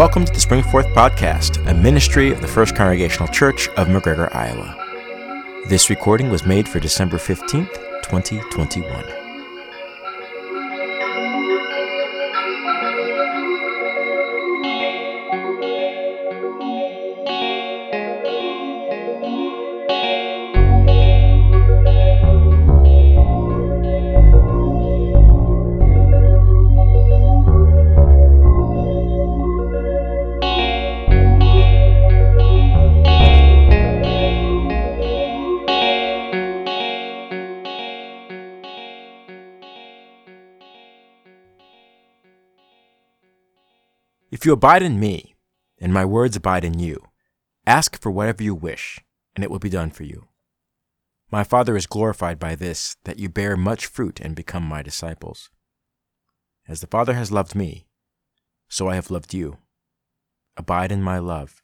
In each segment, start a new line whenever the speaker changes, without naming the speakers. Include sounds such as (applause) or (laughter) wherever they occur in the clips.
Welcome to the Springforth Podcast, a ministry of the First Congregational Church of McGregor, Iowa. This recording was made for December 15th, 2021. If you abide in me, and my words abide in you, ask for whatever you wish, and it will be done for you. My Father is glorified by this, that you bear much fruit and become my disciples. As the Father has loved me, so I have loved you. Abide in my love.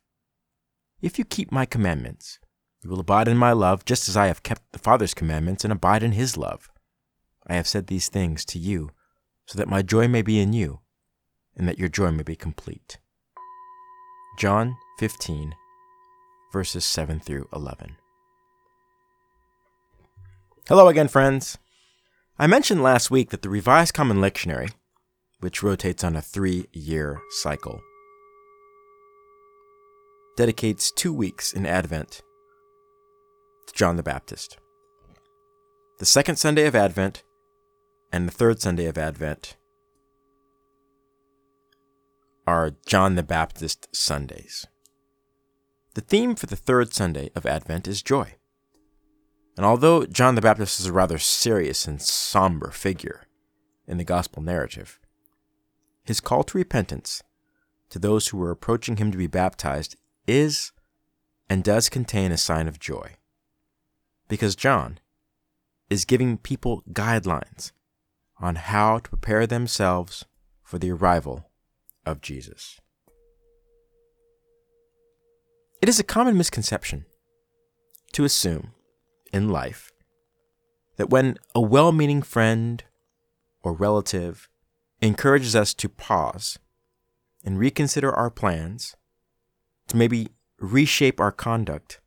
If you keep my commandments, you will abide in my love, just as I have kept the Father's commandments and abide in his love. I have said these things to you, so that my joy may be in you and that your joy may be complete. John 15, verses 7 through 11. Hello again, friends. I mentioned last week that the Revised Common Lectionary, which rotates on a three year cycle, dedicates two weeks in Advent to John the Baptist. The second Sunday of Advent and the third Sunday of Advent are John the Baptist Sundays. The theme for the third Sunday of Advent is joy. And although John the Baptist is a rather serious and somber figure in the gospel narrative, his call to repentance to those who were approaching him to be baptized is and does contain a sign of joy. Because John is giving people guidelines on how to prepare themselves for the arrival of Jesus. It is a common misconception to assume in life that when a well meaning friend or relative encourages us to pause and reconsider our plans, to maybe reshape our conduct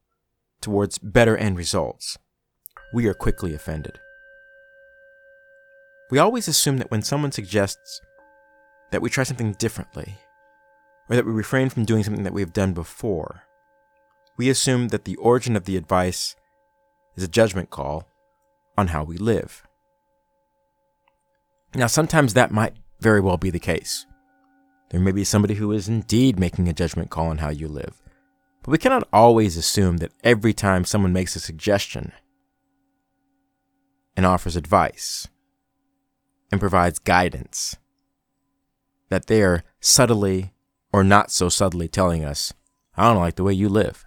towards better end results, we are quickly offended. We always assume that when someone suggests that we try something differently, or that we refrain from doing something that we have done before. We assume that the origin of the advice is a judgment call on how we live. Now, sometimes that might very well be the case. There may be somebody who is indeed making a judgment call on how you live. But we cannot always assume that every time someone makes a suggestion and offers advice and provides guidance, that they are subtly or not so subtly telling us, I don't like the way you live.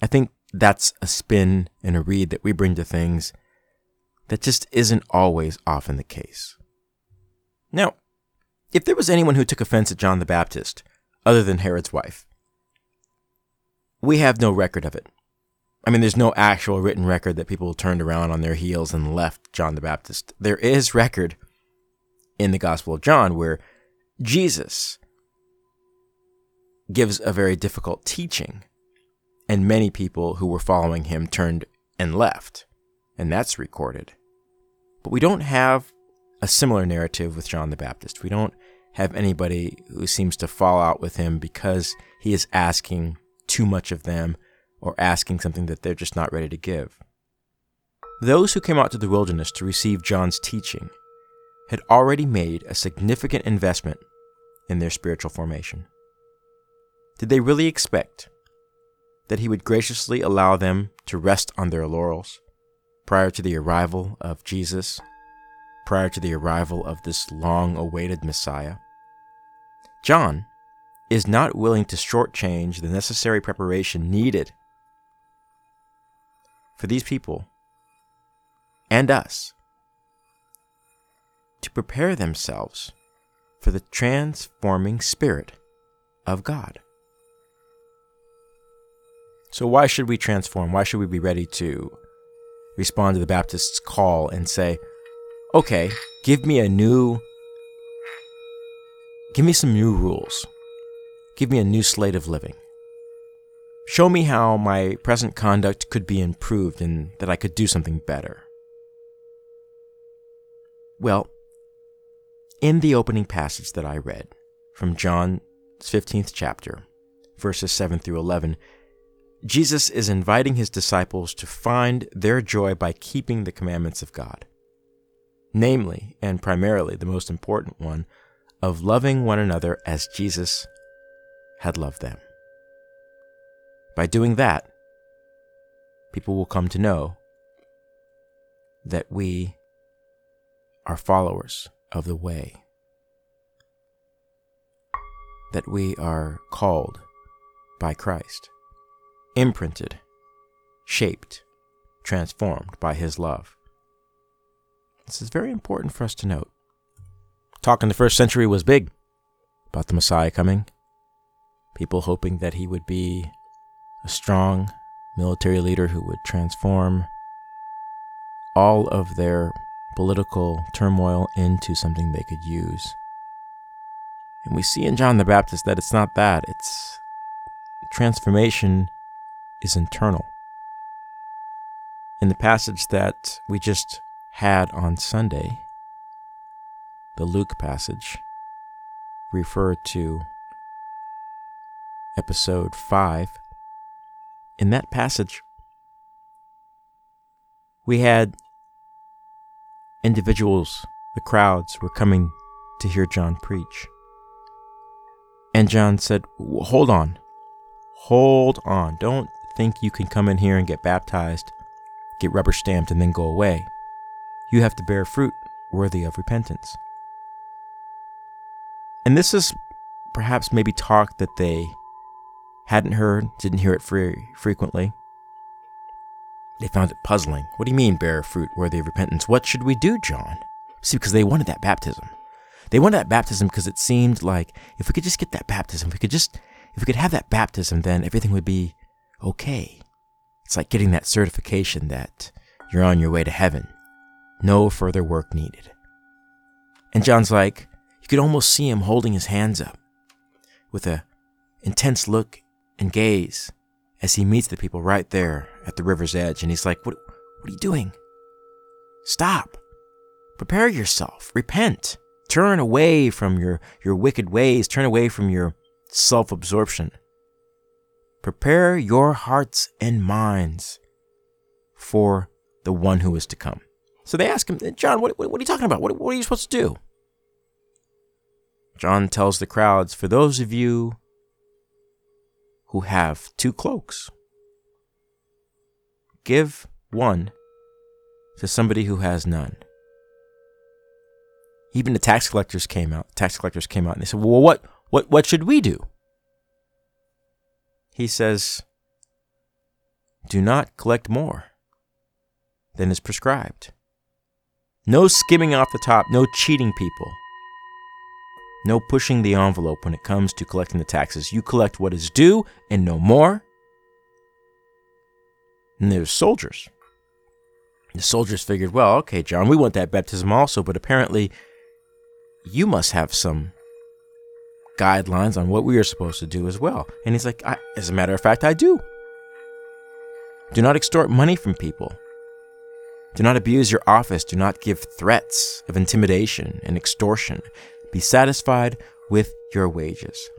I think that's a spin and a read that we bring to things that just isn't always often the case. Now, if there was anyone who took offense at John the Baptist, other than Herod's wife, we have no record of it. I mean, there's no actual written record that people turned around on their heels and left John the Baptist. There is record in the Gospel of John where Jesus gives a very difficult teaching, and many people who were following him turned and left, and that's recorded. But we don't have a similar narrative with John the Baptist. We don't have anybody who seems to fall out with him because he is asking too much of them or asking something that they're just not ready to give. Those who came out to the wilderness to receive John's teaching had already made a significant investment in their spiritual formation. Did they really expect that he would graciously allow them to rest on their laurels prior to the arrival of Jesus, prior to the arrival of this long awaited Messiah? John is not willing to shortchange the necessary preparation needed for these people and us to prepare themselves for the transforming Spirit of God. So, why should we transform? Why should we be ready to respond to the Baptist's call and say, okay, give me a new, give me some new rules. Give me a new slate of living. Show me how my present conduct could be improved and that I could do something better. Well, in the opening passage that I read from John's 15th chapter, verses 7 through 11, Jesus is inviting his disciples to find their joy by keeping the commandments of God. Namely, and primarily the most important one, of loving one another as Jesus had loved them. By doing that, people will come to know that we are followers of the way, that we are called by Christ, imprinted, shaped, transformed by His love. This is very important for us to note. Talk in the first century was big about the Messiah coming, people hoping that he would be a strong military leader who would transform all of their political turmoil into something they could use. And we see in John the Baptist that it's not that, it's transformation is internal. In the passage that we just had on Sunday, the Luke passage, referred to episode 5, in that passage, we had individuals, the crowds, were coming to hear John preach. And John said, Hold on. Hold on. Don't think you can come in here and get baptized, get rubber stamped, and then go away. You have to bear fruit worthy of repentance. And this is perhaps maybe talk that they hadn't heard, didn't hear it very frequently. They found it puzzling. What do you mean, bear fruit worthy of repentance? What should we do, John? See, because they wanted that baptism. They wanted that baptism because it seemed like if we could just get that baptism, if we could just, if we could have that baptism, then everything would be okay. It's like getting that certification that you're on your way to heaven. No further work needed. And John's like, you could almost see him holding his hands up with a intense look and gaze as he meets the people right there at the river's edge. And he's like, What, what are you doing? Stop. Prepare yourself. Repent. Turn away from your, your wicked ways. Turn away from your self absorption. Prepare your hearts and minds for the one who is to come. So they ask him, John, what, what, what are you talking about? What, what are you supposed to do? John tells the crowds, For those of you who have two cloaks. Give one to somebody who has none. Even the tax collectors came out. Tax collectors came out and they said, Well, what, what, what should we do? He says, Do not collect more than is prescribed. No skimming off the top, no cheating people. No pushing the envelope when it comes to collecting the taxes. You collect what is due and no more. And there's soldiers. The soldiers figured, well, okay, John, we want that baptism also, but apparently you must have some guidelines on what we are supposed to do as well. And he's like, as a matter of fact, I do. Do not extort money from people. Do not abuse your office. Do not give threats of intimidation and extortion. Be satisfied with your wages.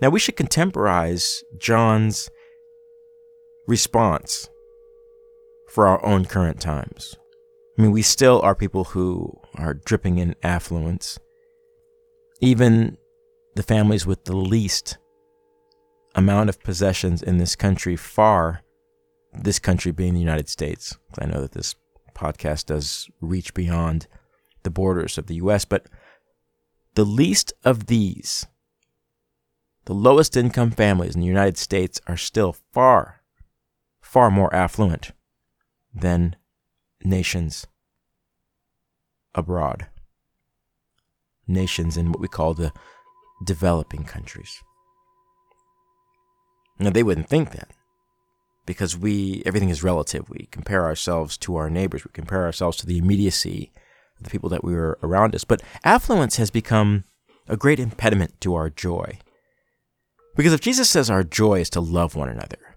Now, we should contemporize John's response for our own current times. I mean, we still are people who are dripping in affluence. Even the families with the least amount of possessions in this country, far this country being the United States. I know that this podcast does reach beyond the borders of the US, but the least of these, the lowest income families in the United States, are still far, far more affluent than nations abroad. Nations in what we call the developing countries. Now, they wouldn't think that because we everything is relative. We compare ourselves to our neighbors. We compare ourselves to the immediacy of the people that we were around us. But affluence has become a great impediment to our joy. Because if Jesus says our joy is to love one another,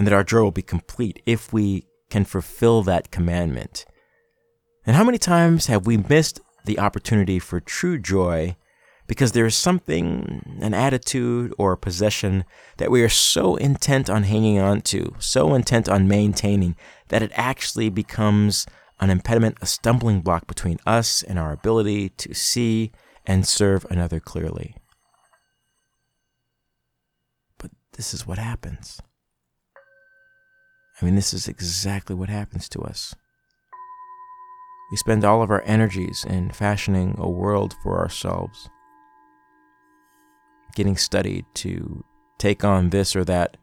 and that our joy will be complete if we can fulfill that commandment, and how many times have we missed the opportunity for true joy because there is something, an attitude or a possession that we are so intent on hanging on to, so intent on maintaining, that it actually becomes an impediment, a stumbling block between us and our ability to see and serve another clearly. But this is what happens. I mean, this is exactly what happens to us. We spend all of our energies in fashioning a world for ourselves, getting studied to take on this or that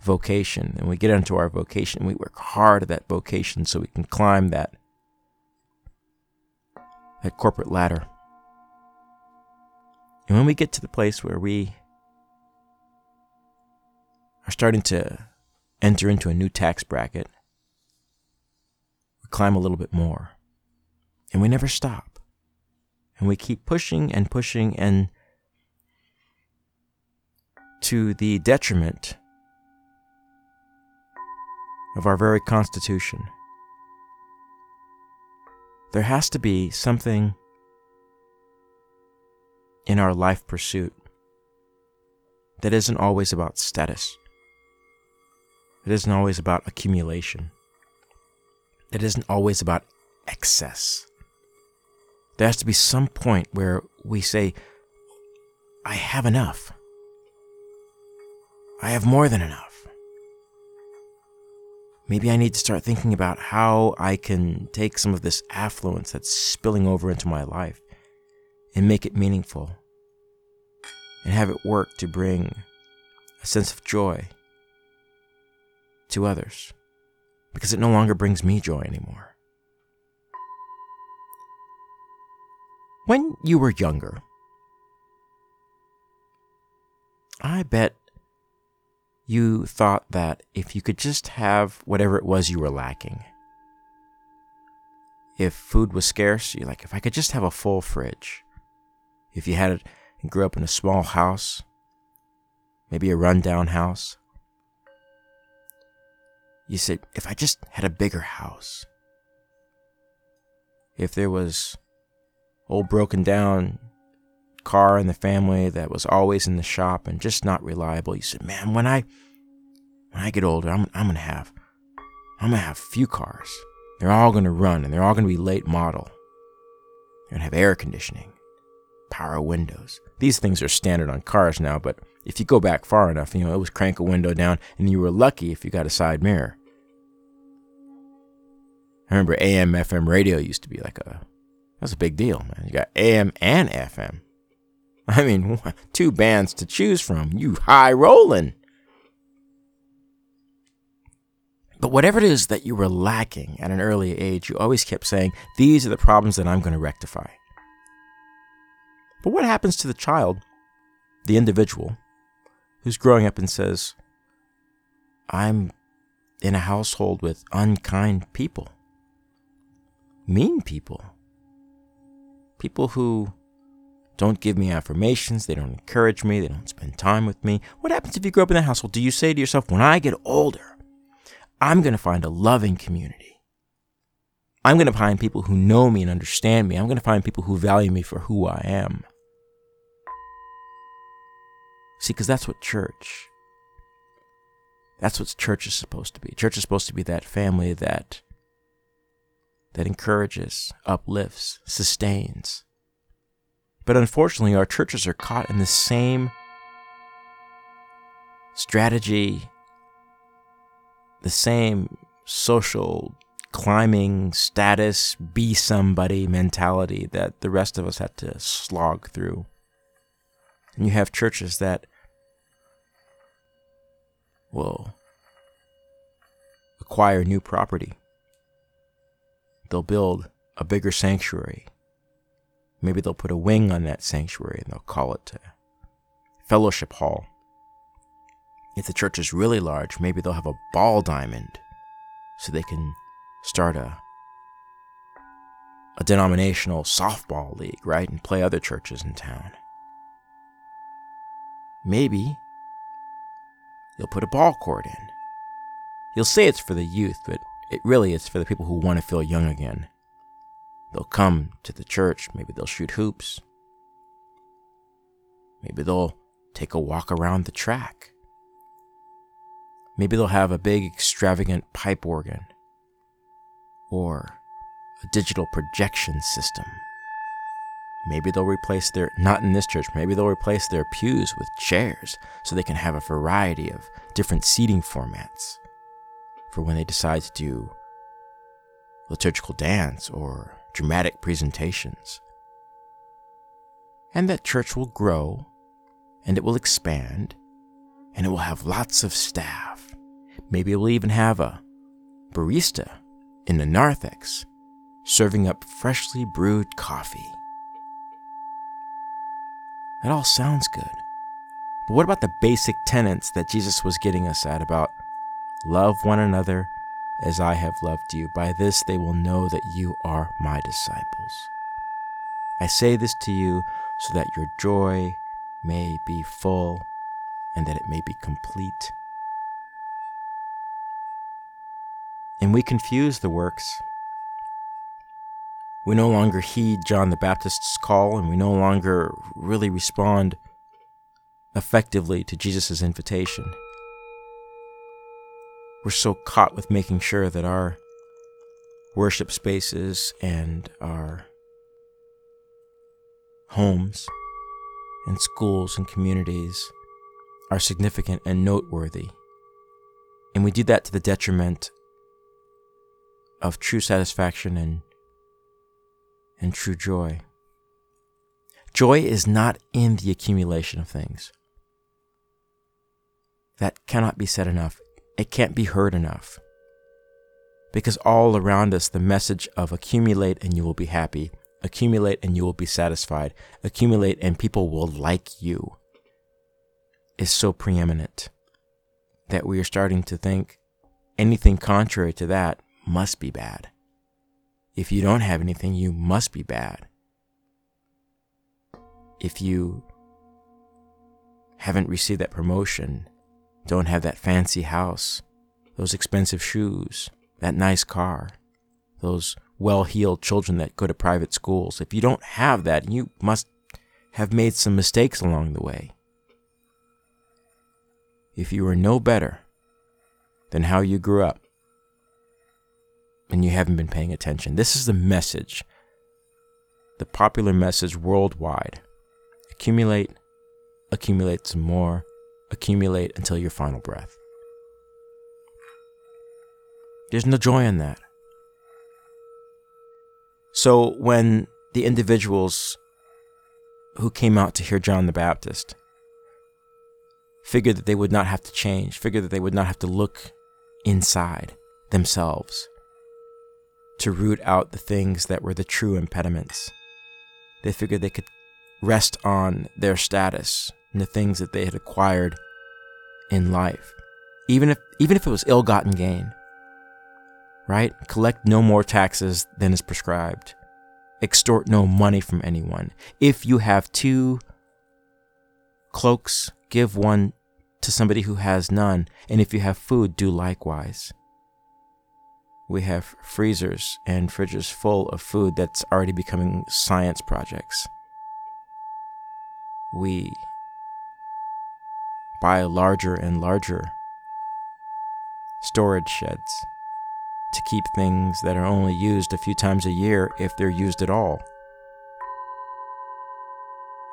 vocation. And we get into our vocation, we work hard at that vocation so we can climb that, that corporate ladder. And when we get to the place where we are starting to enter into a new tax bracket, we climb a little bit more. And we never stop. And we keep pushing and pushing and to the detriment of our very Constitution. There has to be something in our life pursuit that isn't always about status. It isn't always about accumulation. It isn't always about excess. There has to be some point where we say, I have enough. I have more than enough. Maybe I need to start thinking about how I can take some of this affluence that's spilling over into my life and make it meaningful and have it work to bring a sense of joy to others because it no longer brings me joy anymore. When you were younger, I bet you thought that if you could just have whatever it was you were lacking, if food was scarce, you're like, if I could just have a full fridge. If you had it and grew up in a small house, maybe a rundown house, you said, if I just had a bigger house, if there was old broken down car in the family that was always in the shop and just not reliable. You said, "Man, when I when I get older, I'm I'm gonna have I'm gonna have few cars. They're all gonna run and they're all gonna be late model. They're gonna have air conditioning, power windows. These things are standard on cars now, but if you go back far enough, you know it was crank a window down, and you were lucky if you got a side mirror. I remember AM FM radio used to be like a that's a big deal, man. You got AM and FM. (laughs) I mean, two bands to choose from. You high rolling. But whatever it is that you were lacking at an early age, you always kept saying, These are the problems that I'm going to rectify. But what happens to the child, the individual, who's growing up and says, I'm in a household with unkind people, mean people? People who don't give me affirmations, they don't encourage me, they don't spend time with me. What happens if you grow up in that household? Do you say to yourself, when I get older, I'm going to find a loving community? I'm going to find people who know me and understand me. I'm going to find people who value me for who I am. See, because that's what church, that's what church is supposed to be. Church is supposed to be that family that that encourages, uplifts, sustains. But unfortunately, our churches are caught in the same strategy, the same social climbing status, be somebody mentality that the rest of us had to slog through. And you have churches that will acquire new property they'll build a bigger sanctuary. Maybe they'll put a wing on that sanctuary and they'll call it a fellowship hall. If the church is really large, maybe they'll have a ball diamond so they can start a a denominational softball league, right? And play other churches in town. maybe you'll put a ball court in. You'll say it's for the youth, but it really is for the people who want to feel young again. They'll come to the church, maybe they'll shoot hoops. Maybe they'll take a walk around the track. Maybe they'll have a big extravagant pipe organ or a digital projection system. Maybe they'll replace their, not in this church, maybe they'll replace their pews with chairs so they can have a variety of different seating formats for when they decide to do liturgical dance or dramatic presentations. And that church will grow and it will expand and it will have lots of staff. Maybe it will even have a barista in the narthex serving up freshly brewed coffee. That all sounds good. But what about the basic tenets that Jesus was getting us at about love one another as I have loved you? By this they will know that you are my disciples. I say this to you so that your joy may be full and that it may be complete. And we confuse the works we no longer heed John the Baptist's call, and we no longer really respond effectively to Jesus' invitation. We're so caught with making sure that our worship spaces and our homes and schools and communities are significant and noteworthy. And we do that to the detriment of true satisfaction and and true joy. Joy is not in the accumulation of things. That cannot be said enough. It can't be heard enough. Because all around us, the message of accumulate and you will be happy, accumulate and you will be satisfied, accumulate and people will like you is so preeminent that we are starting to think anything contrary to that must be bad. If you don't have anything, you must be bad. If you haven't received that promotion, don't have that fancy house, those expensive shoes, that nice car, those well heeled children that go to private schools, if you don't have that, you must have made some mistakes along the way. If you are no better than how you grew up, and you haven't been paying attention. This is the message, the popular message worldwide. Accumulate, accumulate some more, accumulate until your final breath. There's no joy in that. So when the individuals who came out to hear John the Baptist figured that they would not have to change, figured that they would not have to look inside themselves, to root out the things that were the true impediments. They figured they could rest on their status and the things that they had acquired in life, even if even if it was ill-gotten gain. Right? Collect no more taxes than is prescribed. Extort no money from anyone. If you have two cloaks, give one to somebody who has none, and if you have food, do likewise we have freezers and fridges full of food that's already becoming science projects. We buy larger and larger storage sheds to keep things that are only used a few times a year if they're used at all.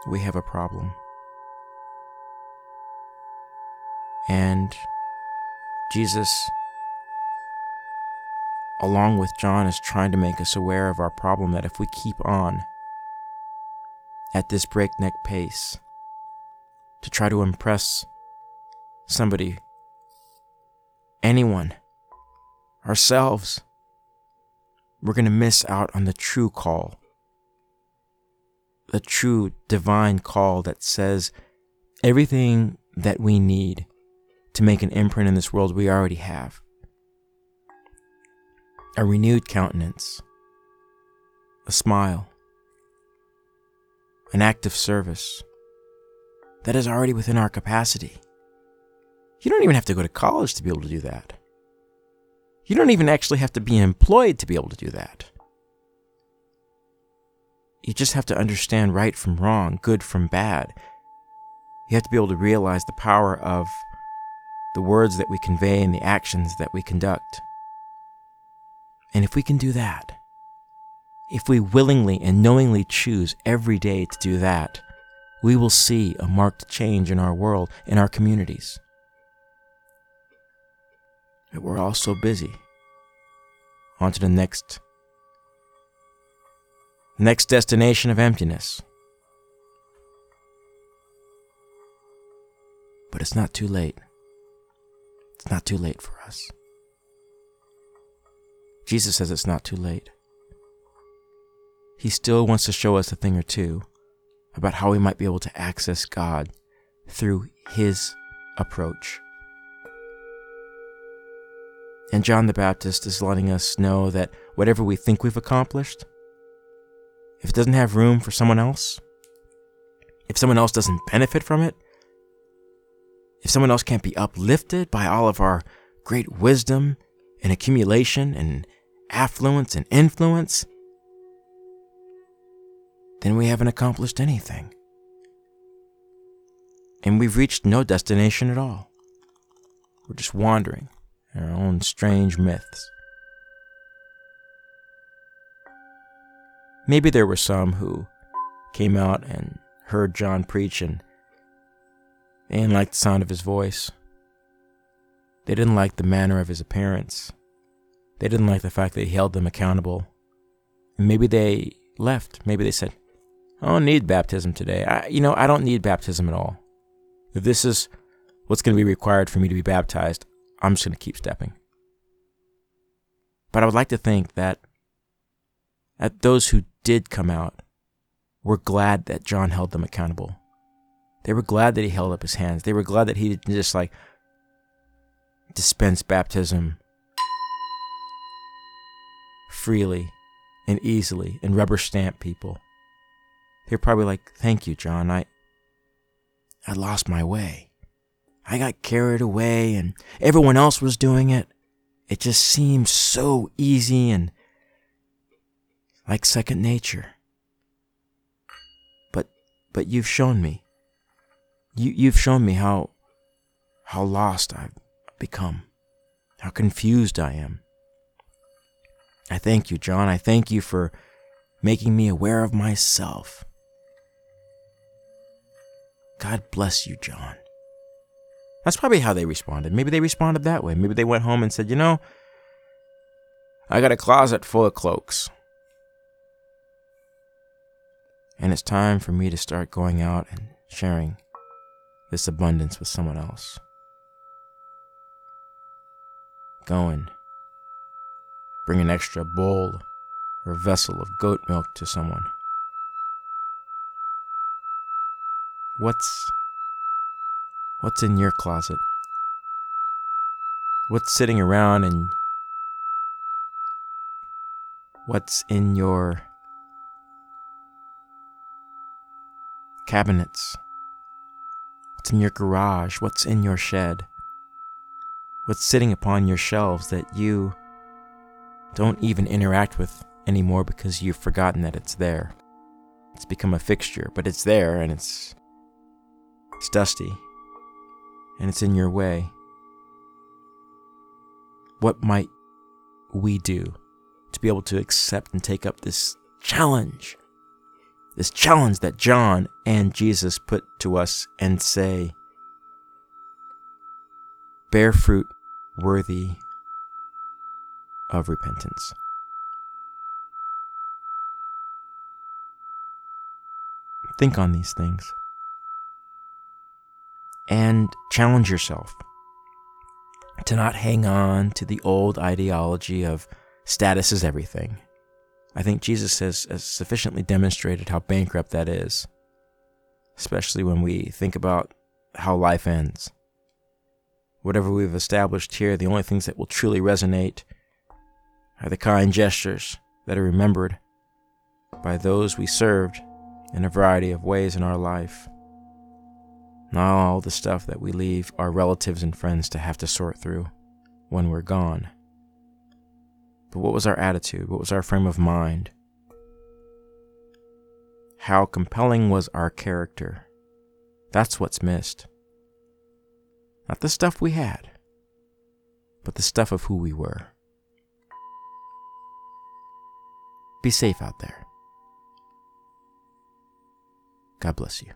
We have a problem. And Jesus along with John, is trying to make us aware of our problem that if we keep on at this breakneck pace to try to impress somebody, anyone, ourselves, we're going to miss out on the true call. The true divine call that says everything that we need to make an imprint in this world we already have a renewed countenance, a smile, an act of service, that is already within our capacity. You don't even have to go to college to be able to do that. You don't even actually have to be employed to be able to do that. You just have to understand right from wrong, good from bad. You have to be able to realize the power of the words that we convey and the actions that we conduct. And if we can do that, if we willingly and knowingly choose every day to do that, we will see a marked change in our world, in our communities. But we're all so busy. On to the next next destination of emptiness. But it's not too late. It's not too late for us. Jesus says it's not too late. He still wants to show us a thing or two about how we might be able to access God through His approach. And John the Baptist is letting us know that whatever we think we've accomplished, if it doesn't have room for someone else, if someone else doesn't benefit from it, if someone else can't be uplifted by all of our great wisdom and accumulation and affluence and influence, then we haven't accomplished anything. And we've reached no destination at all. We're just wandering in our own strange myths. Maybe there were some who came out and heard John preach and they didn't like the sound of his voice. They didn't like the manner of his appearance. They didn't like the fact that he held them accountable. And maybe they left. Maybe they said, I don't need baptism today. I, you know, I don't need baptism at all. If this is what's going to be required for me to be baptized, I'm just going to keep stepping. But I would like to think that at those who did come out were glad that John held them accountable. They were glad that he held up his hands. They were glad that he didn't just like dispense baptism freely and easily and rubber stamp people. They're probably like, "Thank you, John. I I lost my way. I got carried away and everyone else was doing it. It just seemed so easy and like second nature. But but you've shown me. You you've shown me how how lost I've become. How confused I am. I thank you, John. I thank you for making me aware of myself. God bless you, John. That's probably how they responded. Maybe they responded that way. Maybe they went home and said, You know, I got a closet full of cloaks. And it's time for me to start going out and sharing this abundance with someone else. Go and bring an extra bowl or vessel of goat milk to someone. What's what's in your closet? What's sitting around and what's in your cabinets? What's in your garage? What's in your shed? What's sitting upon your shelves that you don't even interact with anymore because you've forgotten that it's there? It's become a fixture, but it's there and it's it's dusty and it's in your way. What might we do to be able to accept and take up this challenge this challenge that John and Jesus put to us and say, bear fruit worthy of repentance. Think on these things and challenge yourself to not hang on to the old ideology of status is everything I think Jesus has, has sufficiently demonstrated how bankrupt that is, especially when we think about how life ends. Whatever we've established here, the only things that will truly resonate are the kind gestures that are remembered by those we served in a variety of ways in our life. Not all the stuff that we leave our relatives and friends to have to sort through when we're gone. But what was our attitude? What was our frame of mind? How compelling was our character? That's what's missed. Not the stuff we had, but the stuff of who we were. Be safe out there. God bless you.